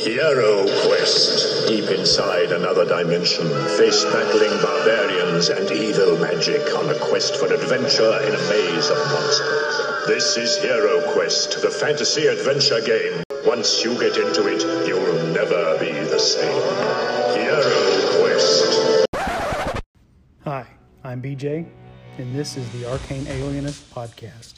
Hero Quest. Deep inside another dimension, face battling barbarians and evil magic on a quest for adventure in a maze of monsters. This is Hero Quest, the fantasy adventure game. Once you get into it, you'll never be the same. Hero Quest. Hi, I'm BJ, and this is the Arcane Alienist Podcast.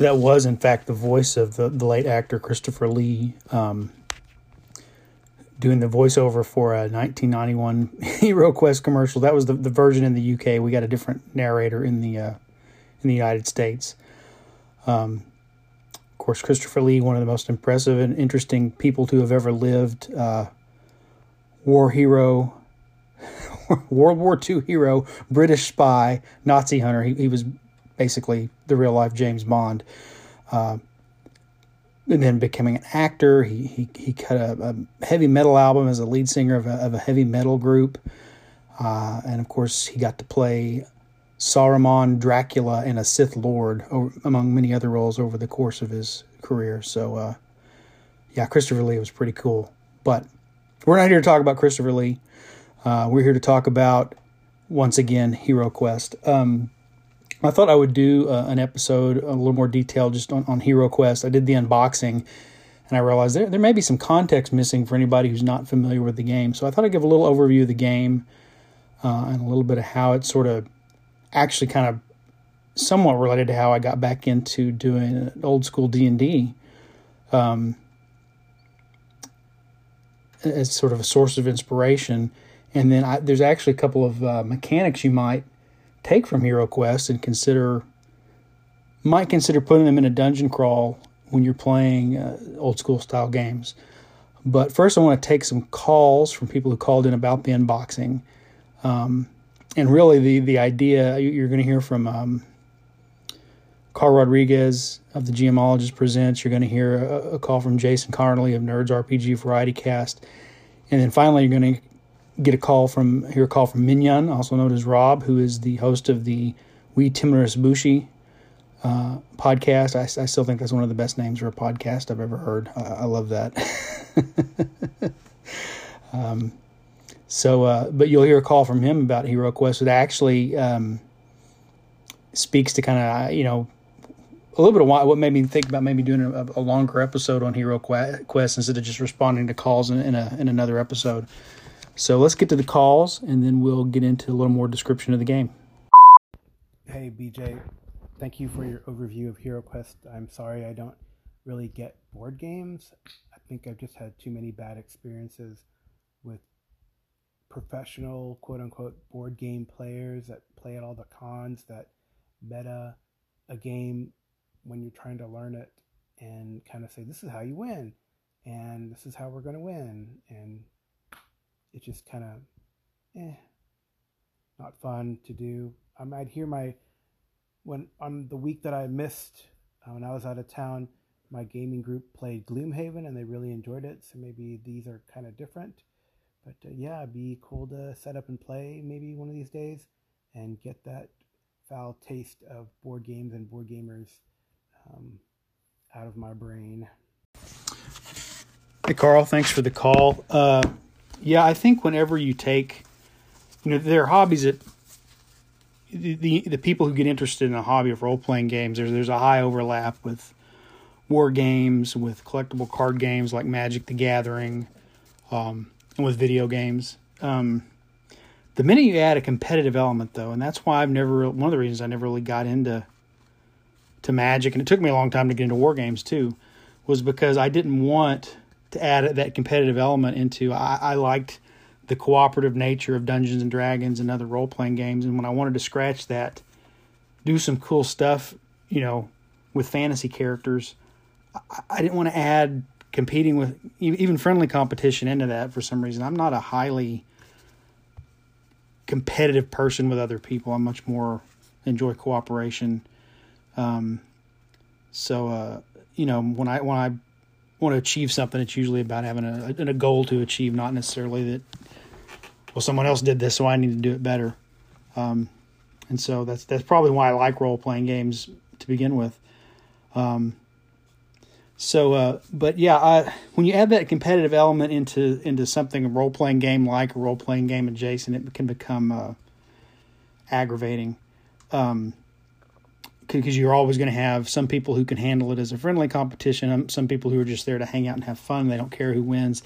So that was, in fact, the voice of the, the late actor Christopher Lee um, doing the voiceover for a 1991 Hero Quest commercial. That was the, the version in the UK. We got a different narrator in the uh, in the United States. Um, of course, Christopher Lee, one of the most impressive and interesting people to have ever lived. Uh, war hero, World War II hero, British spy, Nazi hunter. He, he was basically the real life James Bond. Uh, and then becoming an actor, he he, he cut a, a, heavy metal album as a lead singer of a, of a heavy metal group, uh, and of course he got to play Saruman, Dracula, and a Sith Lord, over, among many other roles over the course of his career. So, uh, yeah, Christopher Lee was pretty cool. But we're not here to talk about Christopher Lee. Uh, we're here to talk about once again Hero Quest. Um, I thought I would do uh, an episode a little more detailed just on, on Hero Quest. I did the unboxing and I realized there, there may be some context missing for anybody who's not familiar with the game. So I thought I'd give a little overview of the game uh, and a little bit of how it sort of actually kind of somewhat related to how I got back into doing old school D&D um, as sort of a source of inspiration. And then I, there's actually a couple of uh, mechanics you might – take from Hero Quest and consider might consider putting them in a dungeon crawl when you're playing uh, old school style games. But first, I want to take some calls from people who called in about the unboxing. Um, and really, the, the idea you're going to hear from um, Carl Rodriguez of the GMologist Presents. You're going to hear a, a, call from Jason Connolly of Nerds RPG Variety Cast. And then finally, you're going to get a call from hear a call from Menion, also known as Rob, who is the host of the We Timorous Bushi uh, podcast. I, I, still think that's one of the best names for a podcast I've ever heard. I, I love that. um, so, uh, but you'll hear a call from him about Hero Quest. It actually um, speaks to kind of you know a little bit of why, what made me think about maybe doing a, a longer episode on Hero Quest instead of just responding to calls in, in, a, in another episode. So let's get to the calls and then we'll get into a little more description of the game. Hey, BJ. Thank you for your overview of Hero Quest. I'm sorry I don't really get board games. I think I've just had too many bad experiences with professional, quote unquote, board game players that play at all the cons that meta a game when you're trying to learn it and kind of say, this is how you win and this is how we're going to win. And it just kind of, eh, not fun to do. I'd hear my, when on the week that I missed, uh, when I was out of town, my gaming group played Gloomhaven and they really enjoyed it. So maybe these are kind of different. But uh, yeah, it'd be cool to set up and play maybe one of these days and get that foul taste of board games and board gamers um, out of my brain. Hey, Carl, thanks for the call. Uh, yeah, I think whenever you take, you know, there are hobbies that the, the, people who get interested in a hobby of role playing games, there's there's a high overlap with war games, with collectible card games like Magic the Gathering, um, and with video games. Um, the minute you add a competitive element, though, and that's why I've never one of the reasons I never really got into to Magic, and it took me a long time to get into war games too, was because I didn't want to add that competitive element into. I, I liked the cooperative nature of Dungeons and Dragons and other role playing games, and when I wanted to scratch that, do some cool stuff, you know, with fantasy characters, I, I didn't want to add competing with even friendly competition into that for some reason. I'm not a highly competitive person with other people. I'm much more enjoy cooperation. Um, so uh, you know when I when I want to achieve something, it's usually about having a, a goal to achieve, not necessarily that well someone else did this, so I need to do it better. Um, and so that's that's probably why I like role playing games to begin with. Um, so, uh, but yeah, I, when you add that competitive element into into something a role playing game like a role playing game adjacent, it can become uh, aggravating. Um, because you're always going to have some people who can handle it as a friendly competition, um, some people who are just there to hang out and have fun. They don't care who wins.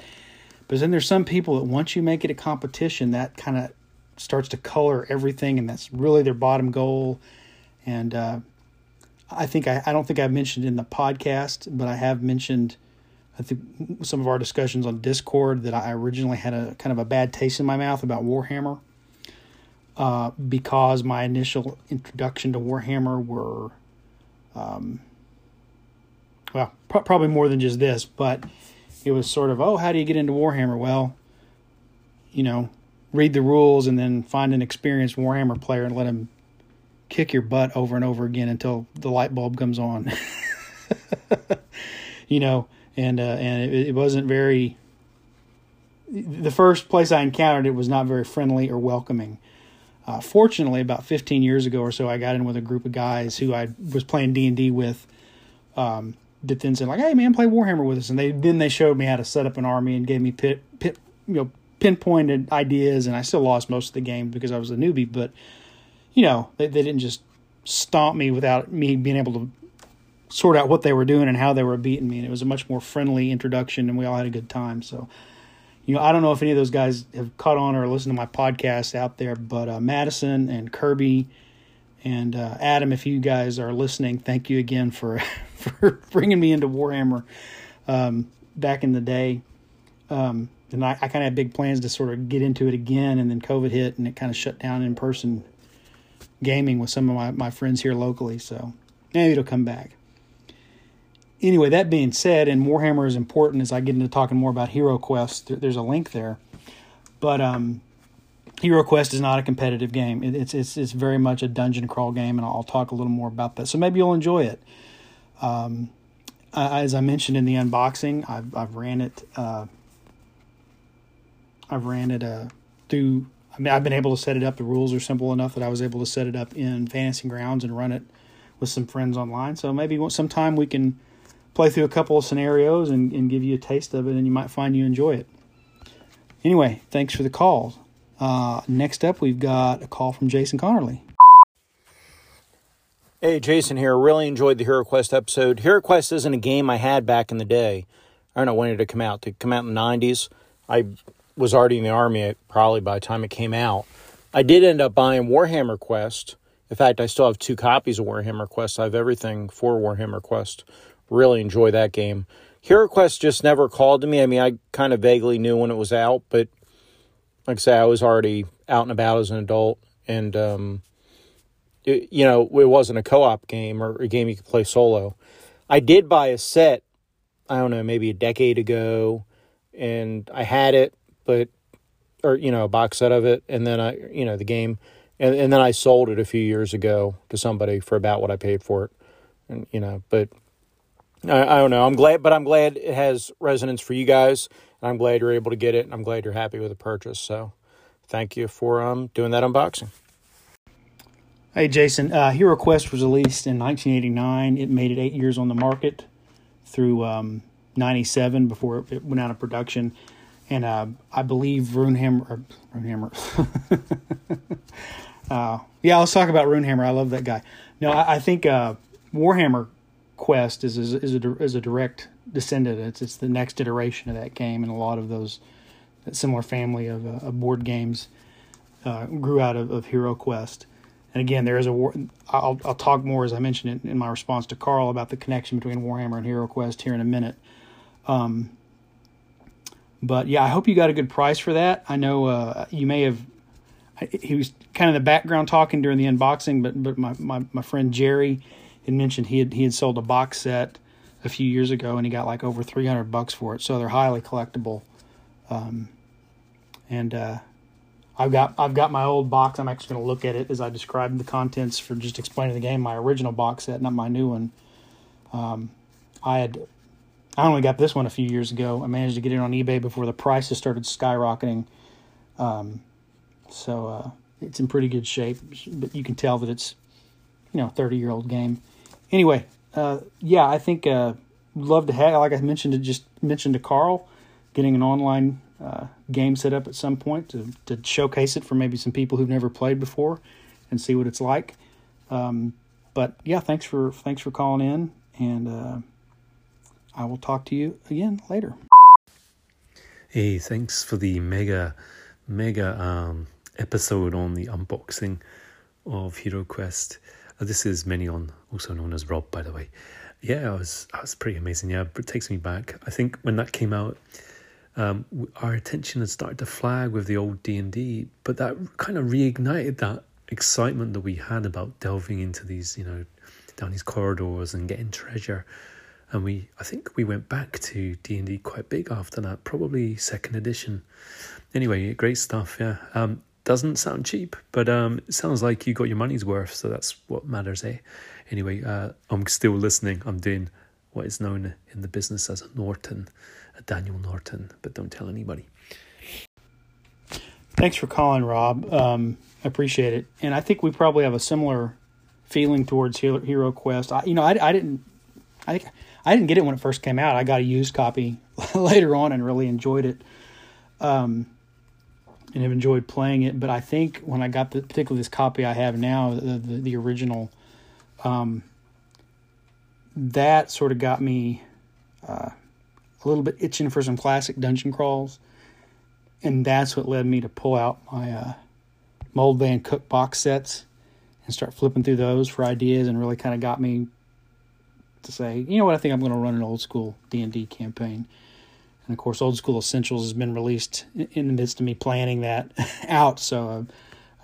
But then there's some people that once you make it a competition, that kind of starts to color everything, and that's really their bottom goal. And uh, I think I, I don't think I've mentioned in the podcast, but I have mentioned I think some of our discussions on Discord that I originally had a kind of a bad taste in my mouth about Warhammer uh, because my initial introduction to Warhammer were, um, well, probably more than just this, but it was sort of, oh, how do you get into Warhammer? Well, you know, read the rules and then find an experienced Warhammer player and let him kick your butt over and over again until the light bulb comes on. you know, and uh, and it, it wasn't very. The first place I encountered it was not very friendly or welcoming. Uh, fortunately, about 15 years ago or so, I got in with a group of guys who I was playing D and D with. Um, that then said like, "Hey man, play Warhammer with us," and they then they showed me how to set up an army and gave me pit, pit you know pinpointed ideas, and I still lost most of the game because I was a newbie. But you know, they they didn't just stomp me without me being able to sort out what they were doing and how they were beating me. And it was a much more friendly introduction, and we all had a good time. So you know, I don't know if any of those guys have caught on or listened to my podcast out there, but uh, Madison and Kirby and uh, Adam, if you guys are listening, thank you again for for bringing me into Warhammer um, back in the day. Um, and I, I kind of had big plans to sort of get into it again, and then COVID hit, and it kind of shut down in person gaming with some of my, my friends here locally. So maybe it'll come back anyway, that being said, and Warhammer is important as I get into talking more about Hero Quest. There's a link there, but um, Hero Quest is not a competitive game. It's it's it's very much a dungeon crawl game, and I'll talk a little more about that. So maybe you'll enjoy it. Um, as I mentioned in the unboxing, I've I've ran it. Uh, I've ran it uh, through. I mean, I've been able to set it up. The rules are simple enough that I was able to set it up in Fantasy Grounds and run it with some friends online. So maybe sometime we can play through a couple of scenarios and, and give you a taste of it, and you might find you enjoy it. Anyway, thanks for the call. Uh, next up, we've got a call from Jason Connerly. Hey, Jason here. Really enjoyed the Hero Quest episode. Hero Quest isn't a game I had back in the day. I don't know when it to come out. To come out in the 90s. I was already in the army probably by the time it came out. I did end up buying Warhammer Quest. In fact, I still have two copies of Warhammer Quest. I have everything for Warhammer Quest really enjoy that game. Hero Quest just never called to me. I mean, I kind of vaguely knew when it was out, but like I say, I was already out and about as an adult, and um, it, you know, it wasn't a co-op game or a game you could play solo. I did buy a set. I don't know, maybe a decade ago, and I had it, but or you know, a box set of it, and then I, you know, the game, and and then I sold it a few years ago to somebody for about what I paid for it, and you know, but I, I don't know. I'm glad, but I'm glad it has resonance for you guys. And I'm glad you're able to get it. And I'm glad you're happy with the purchase. So thank you for um, doing that unboxing. Hey, Jason. Uh, Hero Quest was released in 1989. It made it eight years on the market through um, 97 before it went out of production. And uh, I believe Runehammer. Runehammer. uh, yeah, let's talk about Runehammer. I love that guy. No, I, I think uh, Warhammer Quest is is, is a is a direct descendant. It's it's the next iteration of that game, and a lot of those similar family of, uh, of board games uh, grew out of, of Hero Quest. And again, there is a war. I'll I'll talk more as I mentioned it in my response to Carl about the connection between Warhammer and Hero Quest here in a minute. Um, but yeah, I hope you got a good price for that. I know uh, you may have. He was kind of the background talking during the unboxing, but but my, my, my friend Jerry had mentioned he had he had sold a box set a few years ago and he got like over 300 bucks for it so they're highly collectible um, and uh, I've got I've got my old box I'm actually going to look at it as I describe the contents for just explaining the game my original box set not my new one um, I had I only got this one a few years ago. I managed to get it on eBay before the prices started skyrocketing. Um, so uh, it's in pretty good shape, but you can tell that it's you know thirty year old game. Anyway, uh, yeah, I think uh, love to have like I mentioned to just mentioned to Carl, getting an online uh, game set up at some point to to showcase it for maybe some people who've never played before and see what it's like. Um, but yeah, thanks for thanks for calling in, and uh, I will talk to you again later. Hey, thanks for the mega mega um, episode on the unboxing of Hero Quest. Uh, this is Menion, also known as Rob, by the way. Yeah, it was, it was pretty amazing. Yeah, it takes me back. I think when that came out, um, our attention had started to flag with the old D and D, but that kind of reignited that excitement that we had about delving into these, you know, down these corridors and getting treasure. And we, I think we went back to D and D quite big after that, probably second edition. Anyway, great stuff. Yeah, um, doesn't sound cheap, but um, it sounds like you got your money's worth. So that's what matters, eh? Anyway, uh, I'm still listening. I'm doing what is known in the business as a Norton, a Daniel Norton, but don't tell anybody. Thanks for calling, Rob. Um, I appreciate it, and I think we probably have a similar feeling towards Hero Quest. I, you know, I, I didn't, I I didn't get it when it first came out. I got a used copy later on and really enjoyed it, um, and have enjoyed playing it. But I think when I got the particularly this copy I have now, the the, the original, um, that sort of got me uh, a little bit itching for some classic dungeon crawls, and that's what led me to pull out my. Uh, Moldvay Cook box sets and start flipping through those for ideas and really kind of got me to say, you know what, I think I'm going to run an old school D&D campaign. And of course, Old School Essentials has been released in the midst of me planning that out. So uh,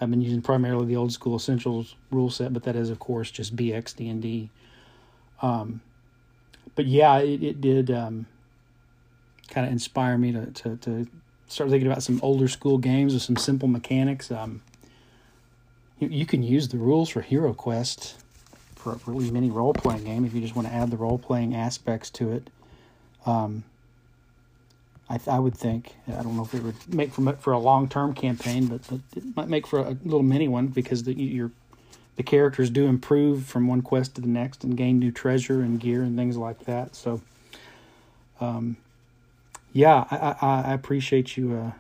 I've been using primarily the Old School Essentials rule set, but that is, of course, just BX D&D. Um, but yeah, it, it did um, kind of inspire me to, to, to, start thinking about some older school games with some simple mechanics. Um, you, you can use the rules for Hero Quest for a really mini role playing game if you just want to add the role playing aspects to it. Um, I, I would think I don't know if it would make for for a long term campaign, but, but it might make for a little mini one because the your the characters do improve from one quest to the next and gain new treasure and gear and things like that. So, um, yeah, I, I, I appreciate you. Uh,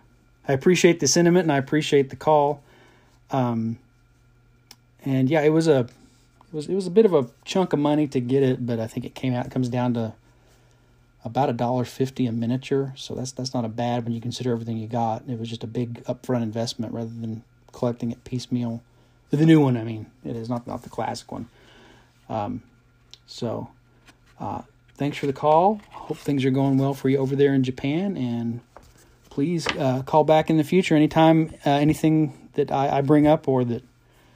I appreciate the sentiment and I appreciate the call. Um, and yeah, it was a it was it was a bit of a chunk of money to get it, but I think it came out it comes down to about a dollar fifty a miniature. So that's that's not a bad when you consider everything you got. It was just a big upfront investment rather than collecting it piecemeal. The new one, I mean, it is not not the classic one. Um, so, uh, thanks for the call. Hope things are going well for you over there in Japan, and please uh, call back in the future anytime uh, anything that I, I bring up or that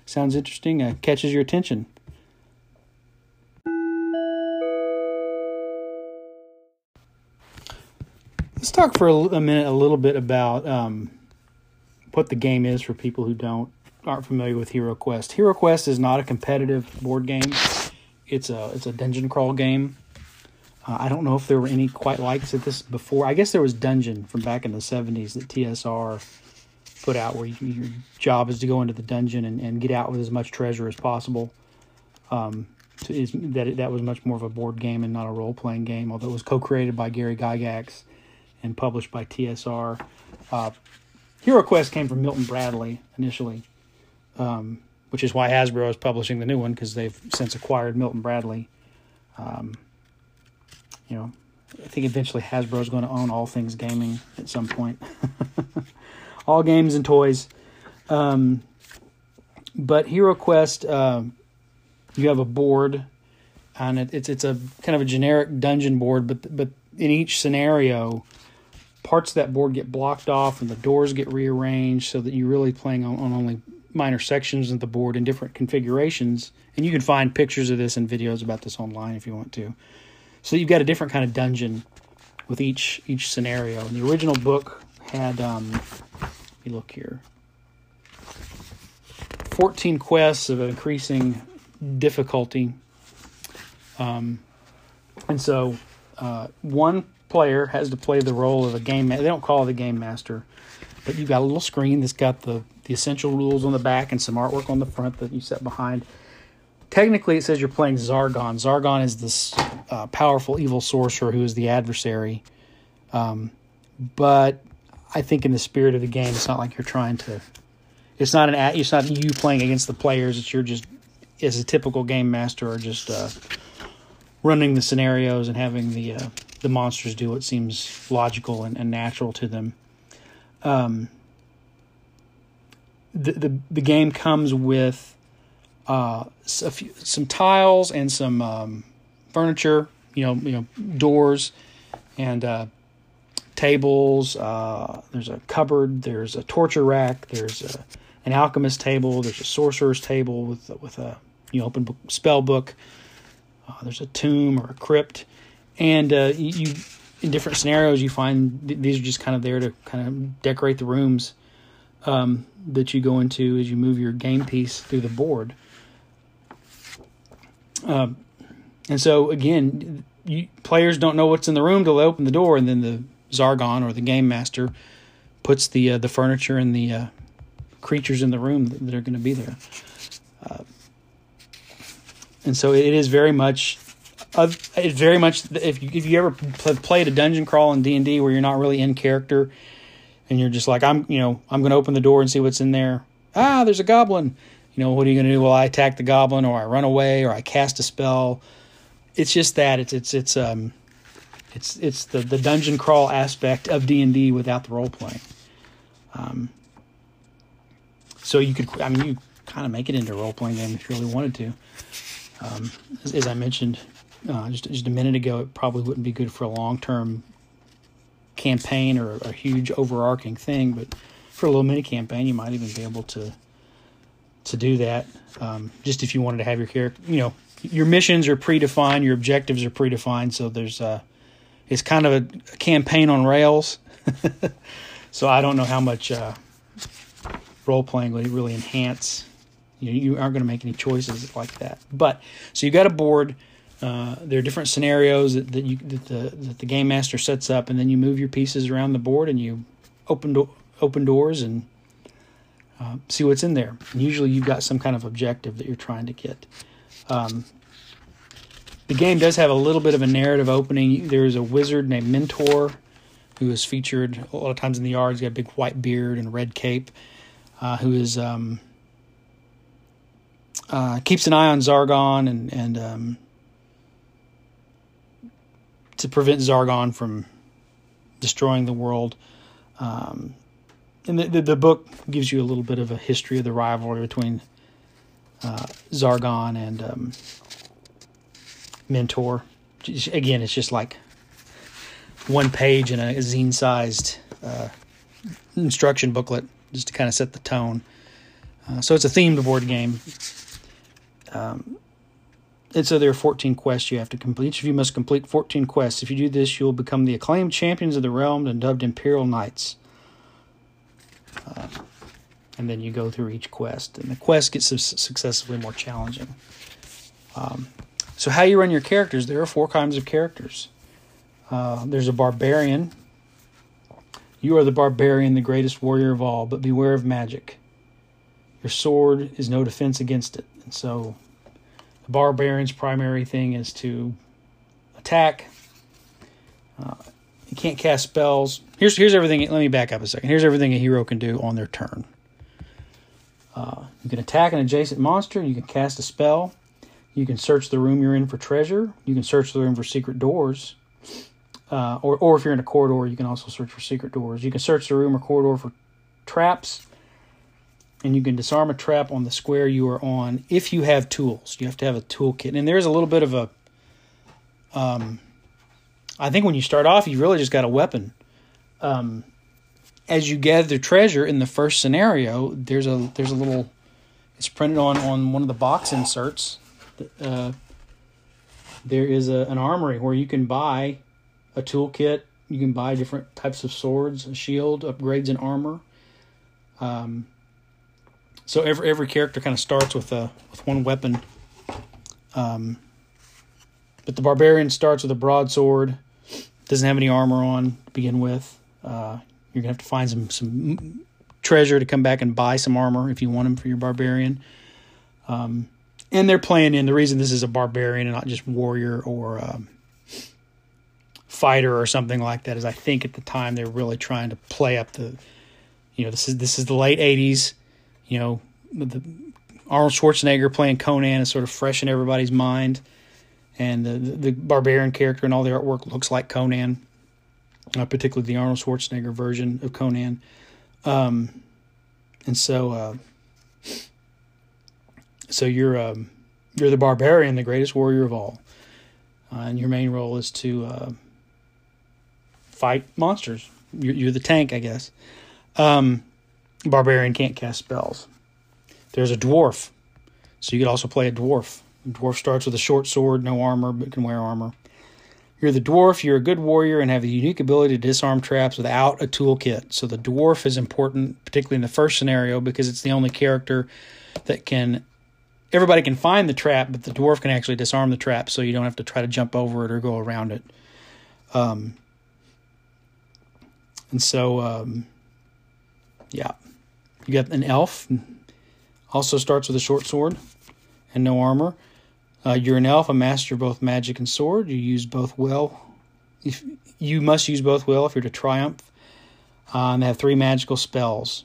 sounds interesting, uh, catches your attention. Let's talk for a, a minute, a little bit about um, what the game is for people who don't aren't familiar with Hero Quest. Hero Quest is not a competitive board game. It's a it's a dungeon crawl game. Uh, I don't know if there were any quite likes of this before. I guess there was Dungeon from back in the '70s that TSR put out where you, your job is to go into the dungeon and, and get out with as much treasure as possible. Um, is, that that was much more of a board game and not a role playing game, although it was co created by Gary Gygax and published by TSR. Uh, Hero Quest came from Milton Bradley initially, um, which is why Hasbro is publishing the new one because they've since acquired Milton Bradley. Um, you know, I think eventually Hasbro is going to own all things gaming at some point. all games and toys. Um, but Hero Quest, uh, you have a board, and it, it's it's a kind of a generic dungeon board, but but in each scenario, parts of that board get blocked off and the doors get rearranged so that you're really playing on, on only minor sections of the board in different configurations. And you can find pictures of this and videos about this online if you want to. So you've got a different kind of dungeon with each each scenario. And the original book had um, let me look here. 14 quests of increasing difficulty. Um, and so uh, one player has to play the role of a game. They don't call it a game master, but you've got a little screen that's got the the essential rules on the back and some artwork on the front that you set behind. Technically, it says you're playing Zargon. Zargon is this uh, powerful evil sorcerer who is the adversary. Um, but I think in the spirit of the game, it's not like you're trying to. It's not an. It's not you playing against the players. It's you're just as a typical game master or just uh, running the scenarios and having the uh, the monsters do what seems logical and, and natural to them. Um, the, the the game comes with uh, few, some tiles and some um, furniture. You know, you know, doors and uh, tables. Uh, there's a cupboard. There's a torture rack. There's a, an alchemist table. There's a sorcerer's table with with a you know open book, spell book. Uh, there's a tomb or a crypt, and uh, you, in different scenarios you find th- these are just kind of there to kind of decorate the rooms um, that you go into as you move your game piece through the board. Um, and so again, you, players don't know what's in the room till they open the door, and then the Zargon or the game master puts the uh, the furniture and the uh, creatures in the room that, that are going to be there. Uh, and so it is very much, it's very much if you, if you ever pl- played a dungeon crawl in D and D where you're not really in character, and you're just like I'm, you know, I'm going to open the door and see what's in there. Ah, there's a goblin. You know, what are you going to do? Well, I attack the goblin, or I run away, or I cast a spell. It's just that it's it's it's um it's it's the the dungeon crawl aspect of D and D without the role playing. Um, so you could, I mean, you kind of make it into a role playing game if you really wanted to. Um, as, as, I mentioned uh, just just a minute ago, it probably wouldn't be good for a long term campaign or a huge overarching thing, but for a little mini campaign, you might even be able to to do that. Um, just if you wanted to have your character, you know, your missions are predefined, your objectives are predefined, so there's uh, it's kind of a, a campaign on rails. so I don't know how much uh, role playing will really enhance. You, know, you aren't going to make any choices like that. But so you got a board. Uh, there are different scenarios that, that you that the that the game master sets up, and then you move your pieces around the board, and you open do- open doors and uh, see what's in there. And usually, you've got some kind of objective that you're trying to get. Um, the game does have a little bit of a narrative opening. There's a wizard named Mentor who is featured a lot of times in the yard. He's got a big white beard and red cape, uh, who is um, uh, keeps an eye on Zargon and and um, to prevent Zargon from destroying the world. Um, and the, the, the book gives you a little bit of a history of the rivalry between uh, Zargon and um, Mentor. Again, it's just like one page in a zine sized uh, instruction booklet just to kind of set the tone. Uh, so it's a themed board game. Um, and so there are 14 quests you have to complete. Each of you must complete 14 quests. If you do this, you will become the acclaimed champions of the realm and dubbed Imperial Knights. Uh, and then you go through each quest, and the quest gets successively more challenging. Um, so, how you run your characters? There are four kinds of characters. Uh, there's a barbarian. You are the barbarian, the greatest warrior of all, but beware of magic. Your sword is no defense against it. And so, the barbarian's primary thing is to attack. Uh, you can't cast spells. Here's here's everything. Let me back up a second. Here's everything a hero can do on their turn. Uh, you can attack an adjacent monster. You can cast a spell. You can search the room you're in for treasure. You can search the room for secret doors. Uh, or, or if you're in a corridor, you can also search for secret doors. You can search the room or corridor for traps. And you can disarm a trap on the square you are on if you have tools. You have to have a toolkit. And there's a little bit of a. Um, I think when you start off, you really just got a weapon. Um, as you gather treasure in the first scenario, there's a there's a little. It's printed on on one of the box inserts uh, there is a, an armory where you can buy a toolkit. You can buy different types of swords, a shield, upgrades and armor. Um, so every every character kind of starts with a with one weapon. Um, but the barbarian starts with a broadsword, doesn't have any armor on to begin with. Uh, you're gonna have to find some some treasure to come back and buy some armor if you want them for your barbarian. Um, and they're playing in the reason this is a barbarian and not just warrior or um, fighter or something like that is I think at the time they're really trying to play up the, you know, this is this is the late '80s, you know, the Arnold Schwarzenegger playing Conan is sort of fresh in everybody's mind, and the the, the barbarian character and all the artwork looks like Conan, uh, particularly the Arnold Schwarzenegger version of Conan, um, and so. Uh, so you're um, you're the barbarian, the greatest warrior of all, uh, and your main role is to uh, fight monsters. You're, you're, the tank, I guess. Um, barbarian can't cast spells. There's a dwarf, so you could also play a dwarf. The dwarf starts with a short sword, no armor, but can wear armor. You're the dwarf. You're a good warrior and have the unique ability to disarm traps without a toolkit. So the dwarf is important, particularly in the first scenario, because it's the only character that can everybody can find the trap, but the dwarf can actually disarm the trap, so you don't have to try to jump over it or go around it. Um, and so, um, yeah, you got an elf. Also starts with a short sword and no armor. Uh, you're an elf, a master of both magic and sword. You use both well. If you must use both well if you're to triumph. Uh, they have three magical spells.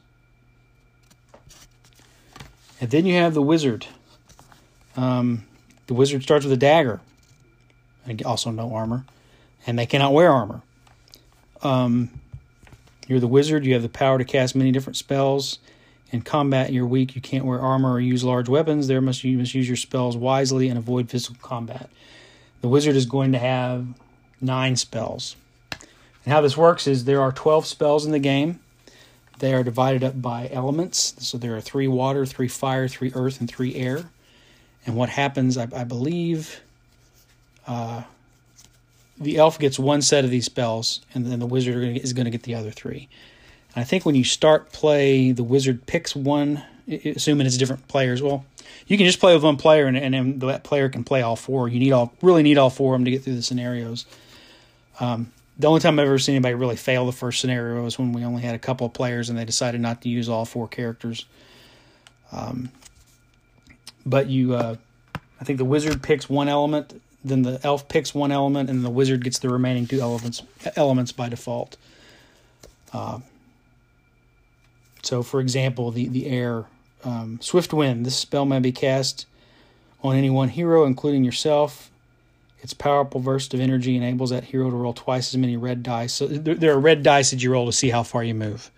And then you have the wizard. Um, the wizard starts with a dagger, and also no armor, and they cannot wear armor. Um, you're the wizard. You have the power to cast many different spells. In combat, you're weak. You can't wear armor or use large weapons. There must you must use your spells wisely and avoid physical combat. The wizard is going to have nine spells. And how this works is there are 12 spells in the game. They are divided up by elements. So there are three water, three fire, three earth, and three air. And what happens, I, I believe, uh, the elf gets one set of these spells, and then the wizard is going to get the other three. And I think when you start play, the wizard picks one, assuming it's different players. Well, you can just play with one player, and, and that player can play all four. You need all really need all four of them to get through the scenarios. Um, the only time I've ever seen anybody really fail the first scenario was when we only had a couple of players and they decided not to use all four characters. Um, but you, uh, I think the wizard picks one element, then the elf picks one element, and the wizard gets the remaining two elements elements by default. Uh, so, for example, the the air, um, swift wind. This spell may be cast on any one hero, including yourself. Its powerful burst of energy enables that hero to roll twice as many red dice. So there, there are red dice that you roll to see how far you move,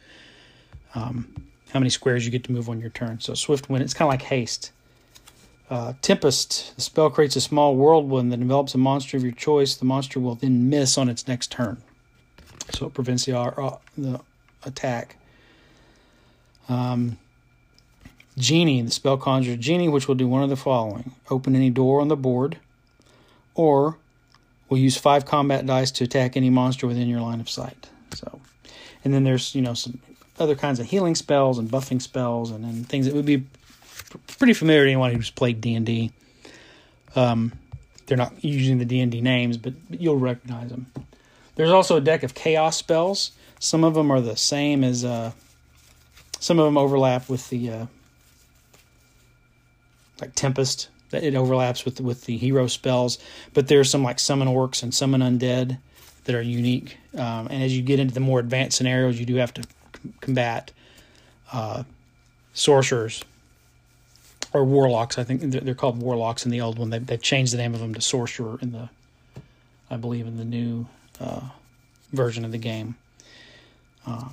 um, how many squares you get to move on your turn. So swift wind. It's kind of like haste. Uh, Tempest. The spell creates a small whirlwind that envelops a monster of your choice. The monster will then miss on its next turn. So it prevents the, uh, the attack. Um, Genie. The spell conjures Genie, which will do one of the following open any door on the board, or will use five combat dice to attack any monster within your line of sight. So, and then there's, you know, some other kinds of healing spells and buffing spells and, and things that would be pretty familiar to anyone who's played D and D. Um, they're not using the D and D names, but you'll recognize them. There's also a deck of chaos spells. Some of them are the same as. Uh, some of them overlap with the uh, like Tempest. That it overlaps with with the hero spells, but there's some like summon orcs and summon undead that are unique. Um, and as you get into the more advanced scenarios, you do have to combat uh, sorcerers or warlocks. I think they're, called warlocks in the old one. They, they've changed the name of them to sorcerer in the, I believe, in the new uh, version of the game. Uh,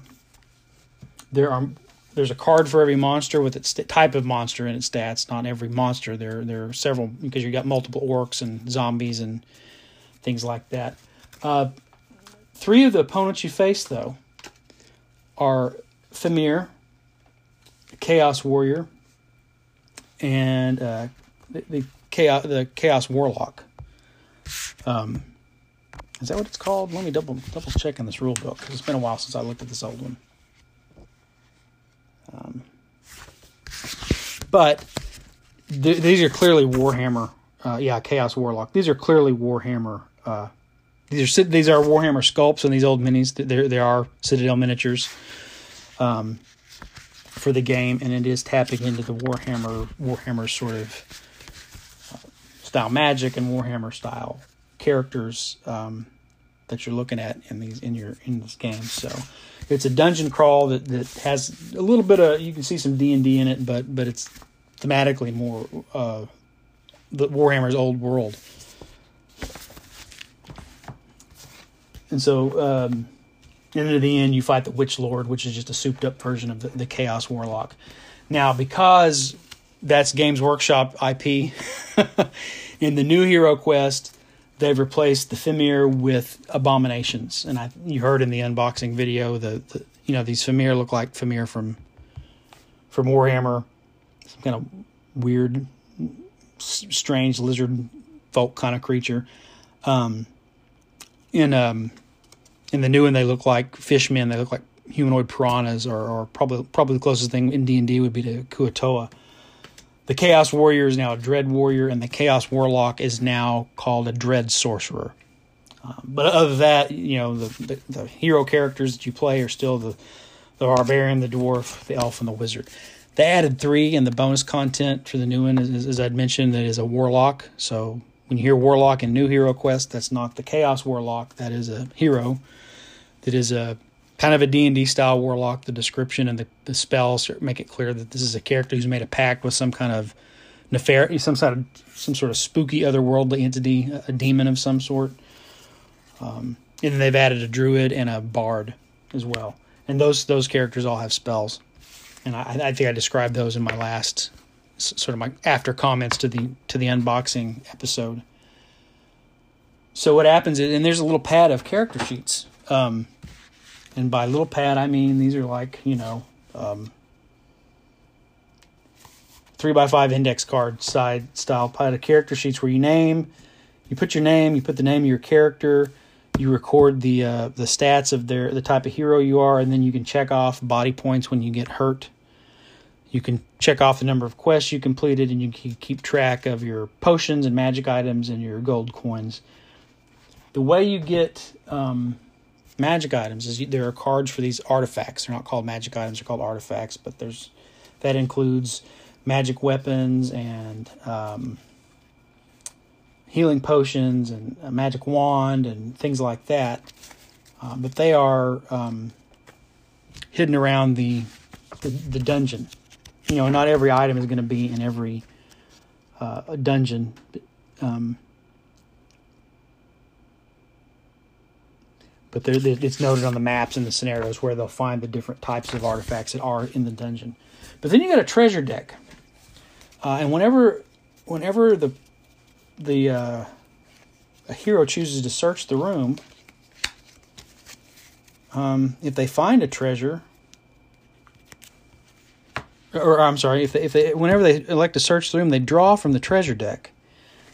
there are there's a card for every monster with its type of monster and its stats. Not every monster. There there are several because you've got multiple orcs and zombies and things like that. Uh, three of the opponents you face though are Fimir, Chaos Warrior, and uh, the, the, chaos the chaos warlock. Um, is that what it's called? Let me double double check in this rule book because it's been a while since I looked at this old one. Um, but th- these are clearly Warhammer uh, yeah, Chaos Warlock. These are clearly Warhammer. Uh, these are these are Warhammer sculpts and these old minis. There there are Citadel miniatures. Um, for the game, and it is tapping into the Warhammer Warhammer sort of uh, style magic and Warhammer style characters um, that you're looking at in these in your in this game. So it's a dungeon crawl that, that has a little bit of you can see some D and D in it, but but it's thematically more uh, the Warhammer's old world. And so um, and at the end, you fight the Witch Lord, which is just a souped up version of the, the Chaos Warlock. Now, because that's Games Workshop IP, in the new Hero Quest, they've replaced the Fimir with abominations. And I, you heard in the unboxing video, the, the you know these Fimir look like Fimir from from Warhammer, some kind of weird, strange lizard folk kind of creature. Um, in um, in the new one, they look like fishmen. They look like humanoid piranhas, or, or probably probably the closest thing in D and D would be to Kuo-toa. The Chaos Warrior is now a Dread Warrior, and the Chaos Warlock is now called a Dread Sorcerer. Um, but than that, you know, the, the, the hero characters that you play are still the the barbarian, the dwarf, the elf, and the wizard. They added three in the bonus content for the new one, as, as I'd mentioned, that is a warlock. So when you hear warlock in New Hero Quest, that's not the Chaos Warlock. That is a hero that is a kind of a D&D style warlock. The description and the, the spells make it clear that this is a character who's made a pact with some kind of nefarious, some sort of some sort of spooky otherworldly entity, a demon of some sort. Um, and then they've added a druid and a bard as well. And those those characters all have spells. And I, I think I described those in my last sort of my after comments to the to the unboxing episode. So what happens is, and there's a little pad of character sheets um, and by little pad, I mean these are like, you know, um, three by five index card side style pad of character sheets where you name, you put your name, you put the name of your character, you record the uh, the stats of their the type of hero you are, and then you can check off body points when you get hurt. You can check off the number of quests you completed, and you can keep track of your potions and magic items and your gold coins. The way you get um, magic items is there are cards for these artifacts. They're not called magic items; they're called artifacts. But there's that includes magic weapons and um, healing potions and a magic wand and things like that. Uh, but they are um, hidden around the, the, the dungeon. You know, not every item is going to be in every uh, dungeon. Um, but it's noted on the maps and the scenarios where they'll find the different types of artifacts that are in the dungeon. But then you got a treasure deck, uh, and whenever whenever the the uh, a hero chooses to search the room, um, if they find a treasure, or, I'm sorry, if they, if they whenever they elect to search through them, they draw from the treasure deck.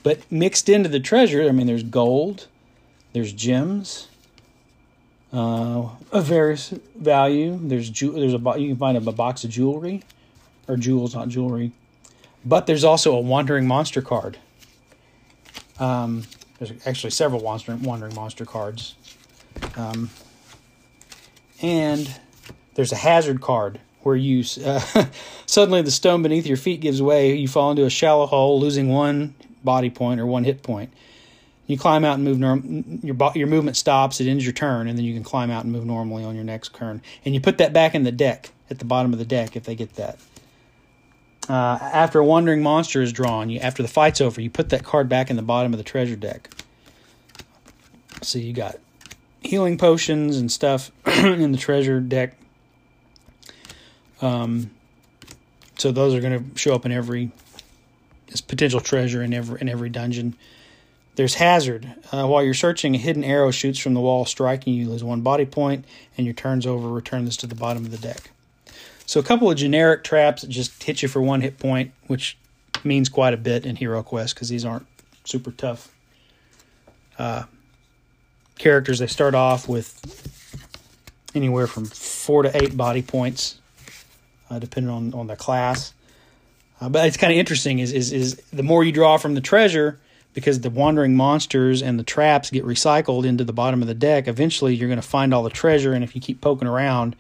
But mixed into the treasure, I mean, there's gold, there's gems, uh, of various value. There's ju- there's a you can find a, a box of jewelry, or jewels, not jewelry. But there's also a wandering monster card. Um, there's actually several wandering wandering monster cards, um, and there's a hazard card where you uh, suddenly the stone beneath your feet gives way. You fall into a shallow hole, losing one body point or one hit point. You climb out and move norm. Your your movement stops. It ends your turn, and then you can climb out and move normally on your next turn. And you put that back in the deck at the bottom of the deck if they get that. Uh, after a wandering monster is drawn, you after the fight's over, you put that card back in the bottom of the treasure deck. So you got healing potions and stuff in the treasure deck. Um, so those are going to show up in every this potential treasure in every in every dungeon. There's hazard. Uh, while you're searching, a hidden arrow shoots from the wall, striking you. Lose one body point, and your turn's over. Return this to the bottom of the deck. So a couple of generic traps that just hit you for one hit point, which means quite a bit in Hero Quest because these aren't super tough uh, characters. They start off with anywhere from four to eight body points, uh, depending on on the class. Uh, but it's kind of interesting. Is is is the more you draw from the treasure because the wandering monsters and the traps get recycled into the bottom of the deck, eventually you're going to find all the treasure. And if you keep poking around,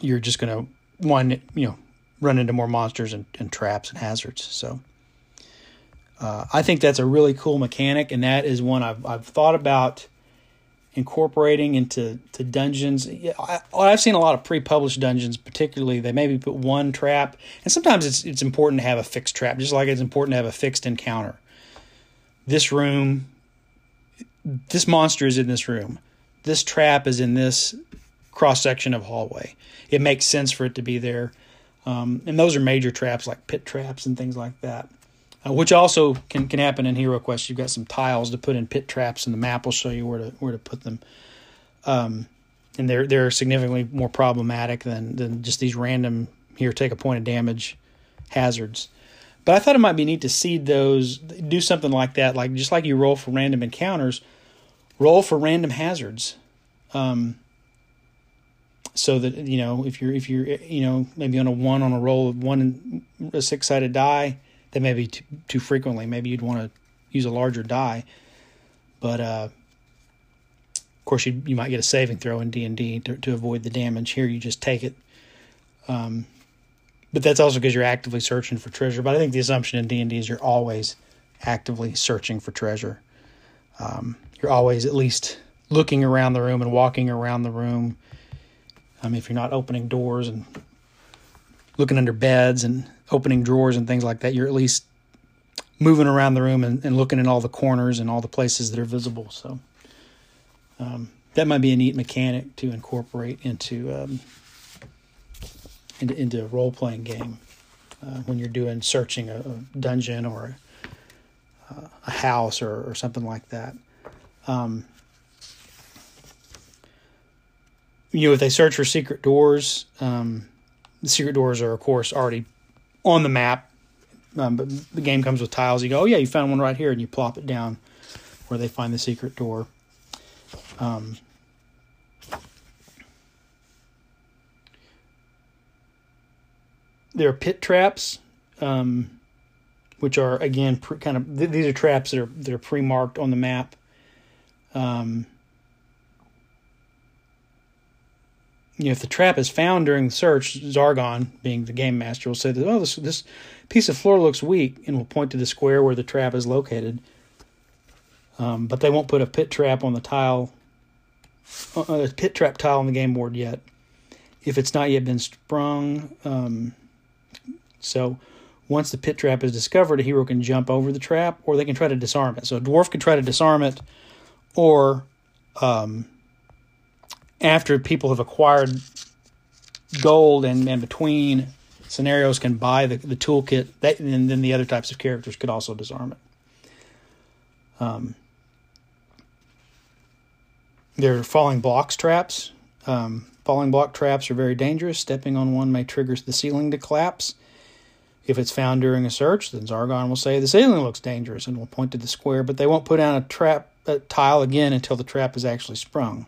you're just going to one you know run into more monsters and, and traps and hazards. So uh, I think that's a really cool mechanic, and that is one I've I've thought about incorporating into to dungeons. Yeah, I, I've seen a lot of pre-published dungeons, particularly they maybe put one trap, and sometimes it's it's important to have a fixed trap, just like it's important to have a fixed encounter. This room, this monster is in this room. This trap is in this cross section of hallway. It makes sense for it to be there, um, and those are major traps like pit traps and things like that uh, which also can, can happen in Hero Quest. You've got some tiles to put in pit traps, and the map will show you where to where to put them. Um, and they're they're significantly more problematic than than just these random here take a point of damage hazards. But I thought it might be neat to seed those, do something like that, like just like you roll for random encounters, roll for random hazards. Um, so that you know if you're if you're you know maybe on a one on a roll of one a six sided die that maybe too, too frequently. Maybe you'd want to use a larger die, but uh, of course you you might get a saving throw in D and D to avoid the damage. Here you just take it. Um, but that's also because you're actively searching for treasure. But I think the assumption in D and D is you're always actively searching for treasure. Um, you're always at least looking around the room and walking around the room. Um, if you're not opening doors and looking under beds and opening drawers and things like that, you're at least moving around the room and, and looking in all the corners and all the places that are visible. So um, that might be a neat mechanic to incorporate into um, into, into a role playing game uh, when you're doing searching a, a dungeon or a, a house or, or, something like that. Um, you know, if they search for secret doors, um, the secret doors are, of course, already on the map. Um, but the game comes with tiles. You go, oh yeah, you found one right here, and you plop it down where they find the secret door. Um, there are pit traps, um, which are again pre, kind of th- these are traps that are that are pre marked on the map. Um, if the trap is found during the search, Zargon, being the game master, will say that oh, this this piece of floor looks weak, and will point to the square where the trap is located. Um, but they won't put a pit trap on the tile, uh, a pit trap tile on the game board yet, if it's not yet been sprung. Um, so, once the pit trap is discovered, a hero can jump over the trap, or they can try to disarm it. So, a dwarf can try to disarm it, or um, after people have acquired gold and, and between scenarios can buy the, the toolkit that, and then the other types of characters could also disarm it. Um, there are falling blocks traps. Um, falling block traps are very dangerous. Stepping on one may trigger the ceiling to collapse. If it's found during a search then zargon will say the ceiling looks dangerous and will point to the square but they won't put down a trap a tile again until the trap is actually sprung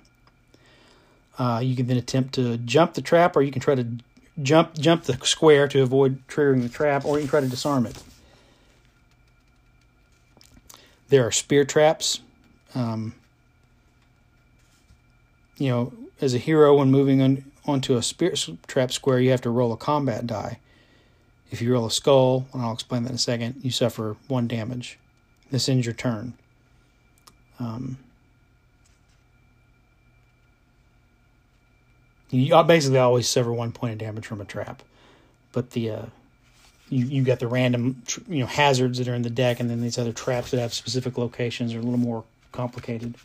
uh, you can then attempt to jump the trap, or you can try to jump jump the square to avoid triggering the trap, or you can try to disarm it. There are spear traps. Um, you know, as a hero, when moving on, onto a spear trap square, you have to roll a combat die. If you roll a skull, and I'll explain that in a second, you suffer one damage. This ends your turn. Um, You basically always suffer one point of damage from a trap, but the uh, you you got the random you know hazards that are in the deck, and then these other traps that have specific locations are a little more complicated.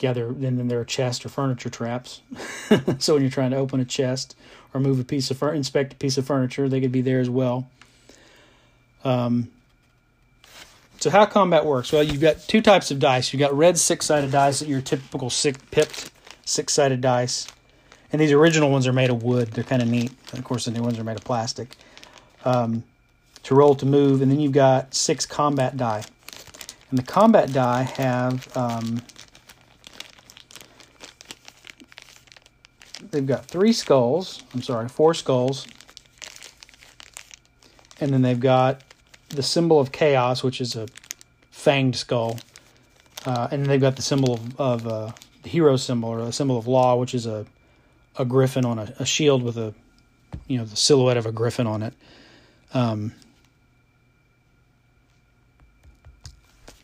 Yeah, there then, then there are chest or furniture traps. so when you're trying to open a chest or move a piece of fur- inspect a piece of furniture, they could be there as well. Um, so how combat works? Well, you've got two types of dice. You've got red six-sided dice that your typical six pipped six-sided dice, and these original ones are made of wood. They're kind of neat. And of course, the new ones are made of plastic. Um, to roll to move, and then you've got six combat die, and the combat die have um, they've got three skulls. I'm sorry, four skulls, and then they've got the symbol of chaos, which is a fanged skull, uh, and they've got the symbol of, of uh, the hero symbol or a symbol of law, which is a a griffin on a, a shield with a you know the silhouette of a griffin on it. Um,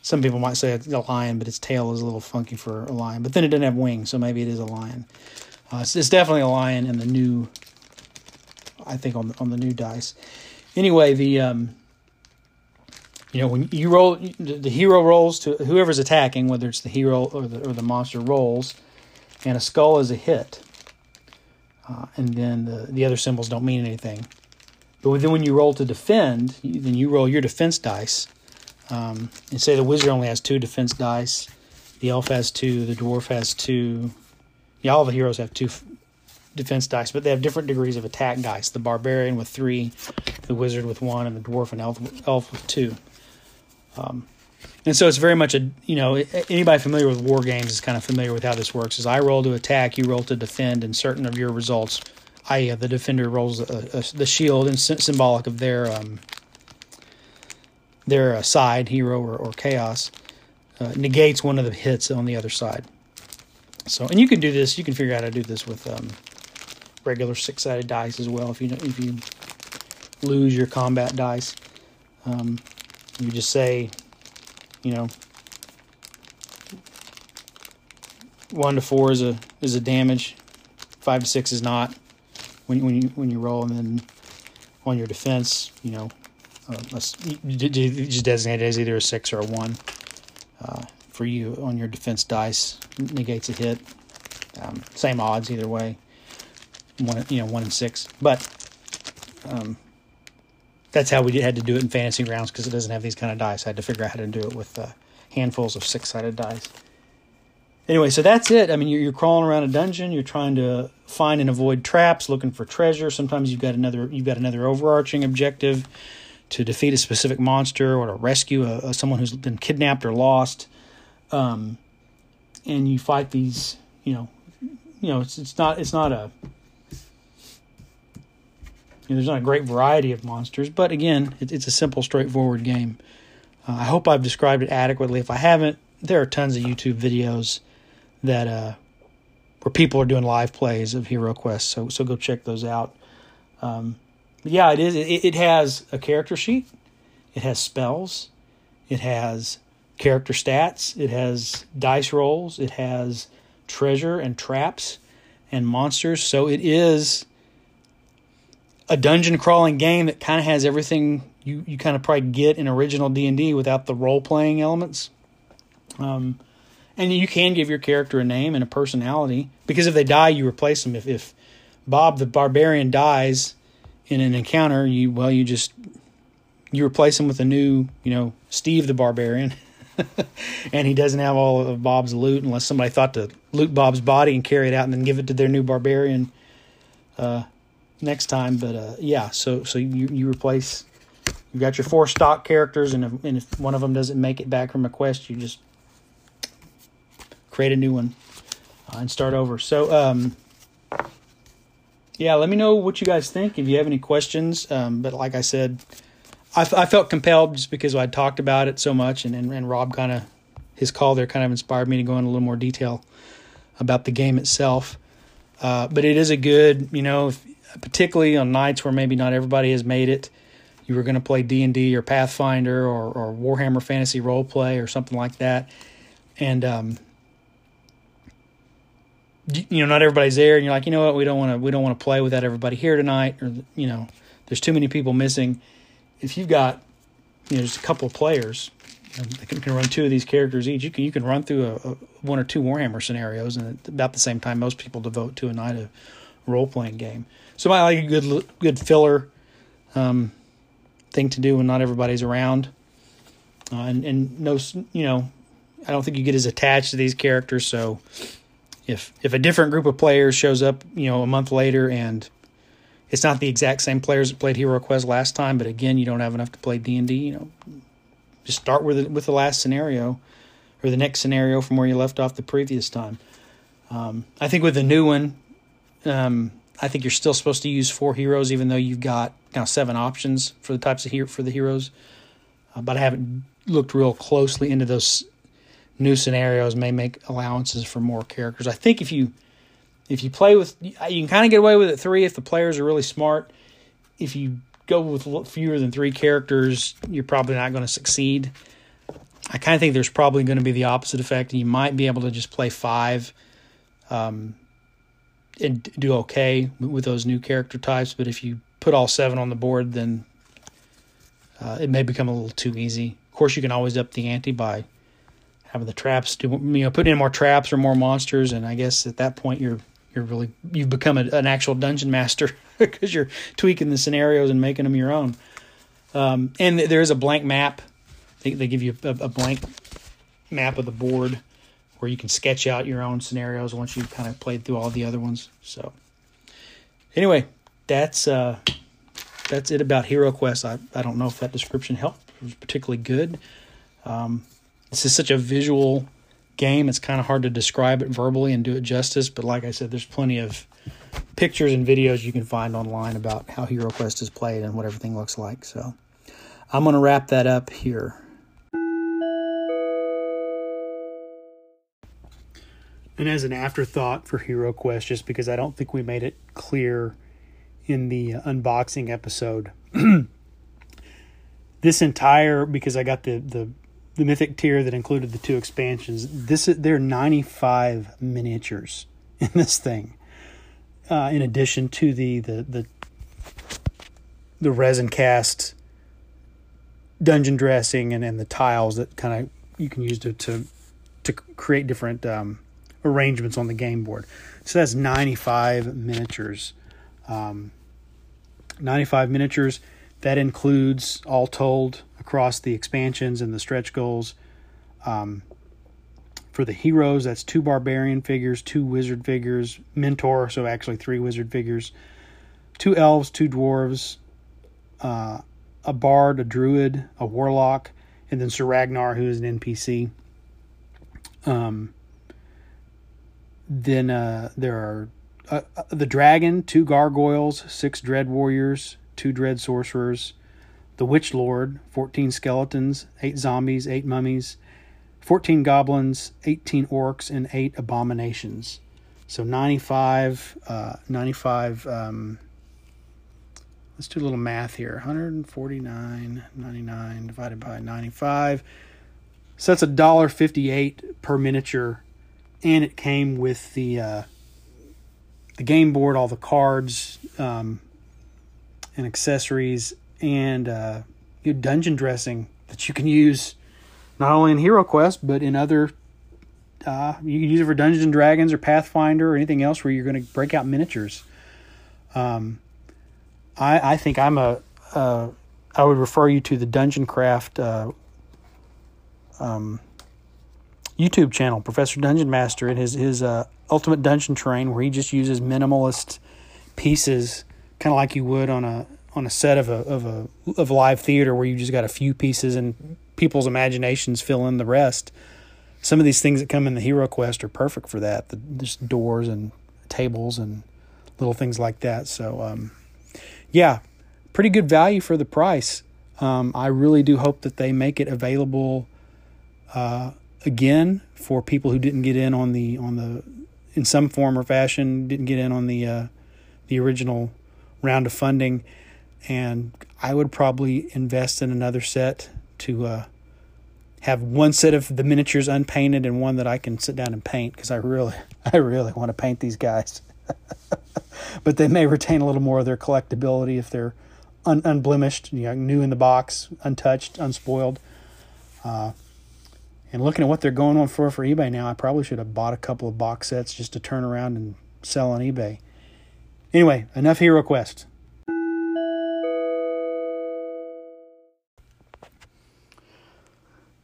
some people might say it's a lion, but its tail is a little funky for a lion. But then it doesn't have wings, so maybe it is a lion. Uh, it's, it's, definitely a lion in the new, I think on the, on the new dice. Anyway, the um, you know when you roll, the hero rolls to whoever's attacking, whether it's the hero or the or the monster rolls, and a skull is a hit. Uh, and then the, the other symbols don't mean anything. But then when you roll to defend, then you roll your defense dice um, and say the wizard only has two defense dice, the elf has two, the dwarf has two. Yeah, all the heroes have two f- defense dice, but they have different degrees of attack dice. The barbarian with three, the wizard with one, and the dwarf and elf, elf with two. Um, and so it's very much a you know anybody familiar with war games is kind of familiar with how this works. Is I roll to attack, you roll to defend, and certain of your results, I the defender rolls a, a, the shield and symbolic of their um, their uh, side, hero or, or chaos, uh, negates one of the hits on the other side. So, and you can do this. You can figure out how to do this with um, regular six-sided dice as well. If you if you lose your combat dice, um, you just say, you know, one to four is a is a damage, five to six is not. When when you when you roll, and then on your defense, you know, uh, you just designate it as either a six or a one uh, for you on your defense dice. Negates a hit. Um, same odds either way. One, you know, one and six. But um, that's how we had to do it in fantasy grounds because it doesn't have these kind of dice. I had to figure out how to do it with uh, handfuls of six-sided dice. Anyway, so that's it. I mean, you're, you're crawling around a dungeon. You're trying to find and avoid traps, looking for treasure. Sometimes you've got another you've got another overarching objective to defeat a specific monster or to rescue a, a someone who's been kidnapped or lost. Um, and you fight these, you know, you know, it's it's not it's not a there's not a great variety of monsters, but again, it, it's a simple, straightforward game. Uh, I hope I've described it adequately. If I haven't, there are tons of YouTube videos that uh, where people are doing live plays of Hero Quest, so so go check those out. Um, yeah, it is. It, it has a character sheet. It has spells. It has character stats. It has dice rolls. It has treasure and traps and monsters. So it is a dungeon crawling game that kind of has everything you, you kind of probably get in original D&D without the role playing elements. Um, and you can give your character a name and a personality because if they die, you replace them. If, if Bob the barbarian dies, in an encounter, you well, you just you replace him with a new, you know, Steve the Barbarian, and he doesn't have all of Bob's loot unless somebody thought to loot Bob's body and carry it out and then give it to their new barbarian uh, next time. But uh, yeah, so so you you replace. You've got your four stock characters, and if, and if one of them doesn't make it back from a quest, you just create a new one uh, and start over. So, um, yeah, let me know what you guys think if you have any questions. Um, but like I said, I, I felt compelled just because I talked about it so much, and and, and Rob kind of his call there kind of inspired me to go into a little more detail about the game itself. Uh, but it is a good, you know, particularly on nights where maybe not everybody has made it. You were going to play D and D or Pathfinder or, or Warhammer Fantasy Roleplay or something like that, and um, you know not everybody's there and you're like you know what? We don't want to we don't want to play without everybody here tonight or you know there's too many people missing. If you've got you know just a couple of players you know, that can, can, run two of these characters each. You can you can run through a, a, one or two warhammer scenarios and about the same time most people devote to a night of role playing game so i like a good good filler um, thing to do when not everybody's around uh, and and no you know i don't think you get as attached to these characters so if if a different group of players shows up, you know, a month later and it's not the exact same players that played Hero Quest last time, but again, you don't have enough to play D and D. You know, just start with the, with the last scenario or the next scenario from where you left off the previous time. Um, I think with the new one, um, I think you're still supposed to use four heroes, even though you've got of seven options for the types of for the heroes. uh, but I haven't looked real closely into those new scenarios. May make allowances for more characters. I think if you if you play with, you can kind of get away with it three if the players are really smart. If you go with fewer than three characters, you're probably not going to succeed. I kind of think there's probably going to be the opposite effect, and you might be able to just play five um, and do okay with those new character types. But if you put all seven on the board, then uh, it may become a little too easy. Of course, you can always up the ante by having the traps do you know putting in more traps or more monsters, and I guess at that point you're you're really you've become a, an actual dungeon master because you're tweaking the scenarios and making them your own. Um, and there is a blank map. They, they give you a, a blank map of the board where you can sketch out your own scenarios once you've kind of played through all the other ones. So anyway, that's uh, that's it about Hero Quest. I, I don't know if that description helped. It was particularly good. Um, this is such a visual game. It's kind of hard to describe it verbally and do it justice. But like I said, there's plenty of pictures and videos you can find online about how Hero Quest is played and what everything looks like. So I'm going to wrap that up here. And as an afterthought for Hero Quest, just because I don't think we made it clear in the unboxing episode, this entire because I got the the the mythic tier that included the two expansions. This there are 95 miniatures in this thing. Uh, in addition to the the the the resin cast dungeon dressing and, and the tiles that kind of you can use to to, to create different um, arrangements on the game board. So that's 95 miniatures. Um, 95 miniatures. That includes, all told, across the expansions and the stretch goals. Um, for the heroes, that's two barbarian figures, two wizard figures, mentor, so actually three wizard figures, two elves, two dwarves, uh, a bard, a druid, a warlock, and then Sir Ragnar, who is an NPC. Um, then uh, there are uh, uh, the dragon, two gargoyles, six dread warriors, two dread sorcerers, the witch lord, 14 skeletons, eight zombies, eight mummies, 14 goblins, 18 orcs, and eight abominations. So 95, uh, 95, um, let's do a little math here 149, 99 divided by 95. So that's a dollar fifty-eight per miniature and it came with the uh, the game board, all the cards, um, and accessories, and uh, dungeon dressing that you can use not only in Hero Quest but in other. Uh, you can use it for Dungeons and Dragons or Pathfinder or anything else where you're going to break out miniatures. Um, I I think I'm a uh, I would refer you to the Dungeon Craft uh, um, YouTube channel, Professor Dungeon Master, and his his uh, Ultimate Dungeon Terrain, where he just uses minimalist pieces, kind of like you would on a on a set of a of a of live theater, where you just got a few pieces and people's imaginations fill in the rest. Some of these things that come in the Hero Quest are perfect for that. The just doors and tables and little things like that. So, um, yeah, pretty good value for the price. Um, I really do hope that they make it available. Uh, again for people who didn't get in on the on the in some form or fashion didn't get in on the uh, the original round of funding, and I would probably invest in another set to uh, have one set of the miniatures unpainted and one that I can sit down and paint because I really I really want to paint these guys. but they may retain a little more of their collectability if they're un- unblemished, you know, new in the box, untouched, unspoiled. Uh, and looking at what they're going on for for eBay now, I probably should have bought a couple of box sets just to turn around and sell on eBay. Anyway, enough Hero Quest.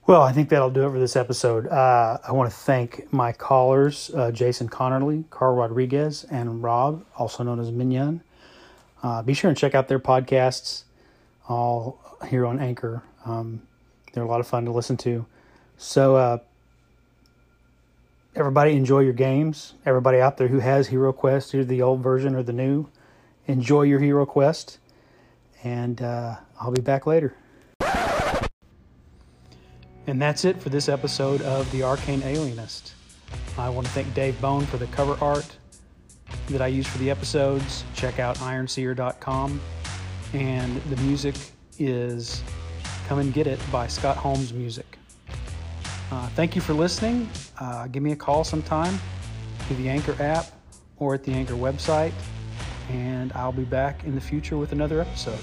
Well, I think that'll do it for this episode. Uh, I want to thank my callers, uh, Jason Connerly, Carl Rodriguez, and Rob, also known as Menion. Uh, be sure and check out their podcasts, all here on Anchor. Um, they're a lot of fun to listen to. So, uh, everybody enjoy your games. Everybody out there who has Hero Quest, either the old version or the new, enjoy your Hero Quest. And uh, I'll be back later. And that's it for this episode of The Arcane Alienist. I want to thank Dave Bone for the cover art that I use for the episodes. Check out ironseer.com. And the music is Come and Get It by Scott Holmes Music. Uh, thank you for listening. Uh, give me a call sometime through the Anchor app or at the Anchor website, and I'll be back in the future with another episode.